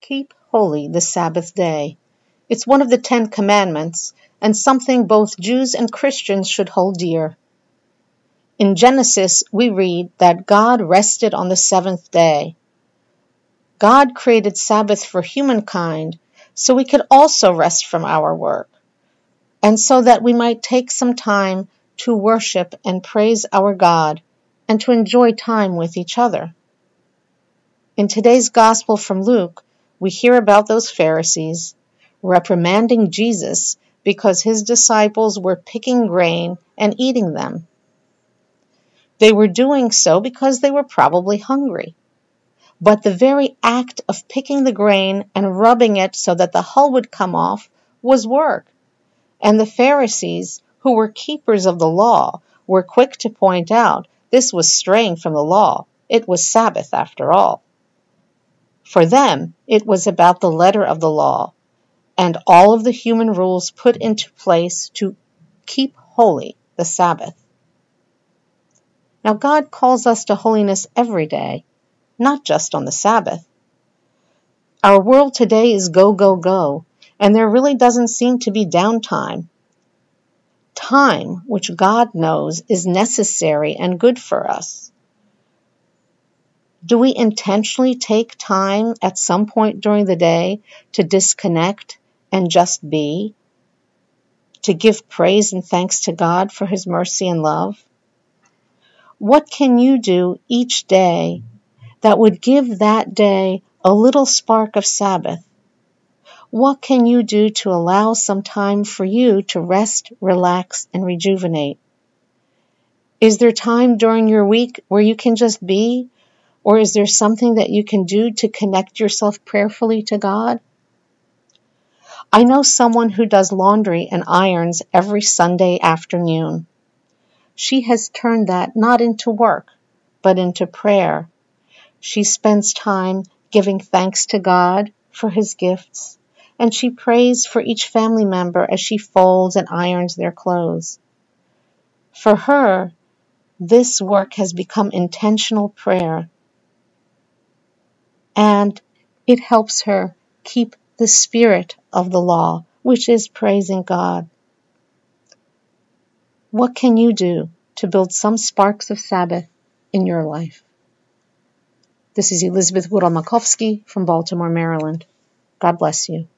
Keep holy the Sabbath day. It's one of the Ten Commandments and something both Jews and Christians should hold dear. In Genesis, we read that God rested on the seventh day. God created Sabbath for humankind so we could also rest from our work, and so that we might take some time to worship and praise our God and to enjoy time with each other. In today's Gospel from Luke, we hear about those Pharisees reprimanding Jesus because his disciples were picking grain and eating them. They were doing so because they were probably hungry. But the very act of picking the grain and rubbing it so that the hull would come off was work. And the Pharisees, who were keepers of the law, were quick to point out this was straying from the law. It was Sabbath after all. For them, it was about the letter of the law and all of the human rules put into place to keep holy the Sabbath. Now, God calls us to holiness every day, not just on the Sabbath. Our world today is go, go, go, and there really doesn't seem to be downtime. Time, which God knows is necessary and good for us. Do we intentionally take time at some point during the day to disconnect and just be? To give praise and thanks to God for His mercy and love? What can you do each day that would give that day a little spark of Sabbath? What can you do to allow some time for you to rest, relax, and rejuvenate? Is there time during your week where you can just be or is there something that you can do to connect yourself prayerfully to God? I know someone who does laundry and irons every Sunday afternoon. She has turned that not into work, but into prayer. She spends time giving thanks to God for his gifts, and she prays for each family member as she folds and irons their clothes. For her, this work has become intentional prayer and it helps her keep the spirit of the law, which is praising God. What can you do to build some sparks of Sabbath in your life? This is Elizabeth Woodall Makovsky from Baltimore, Maryland. God bless you.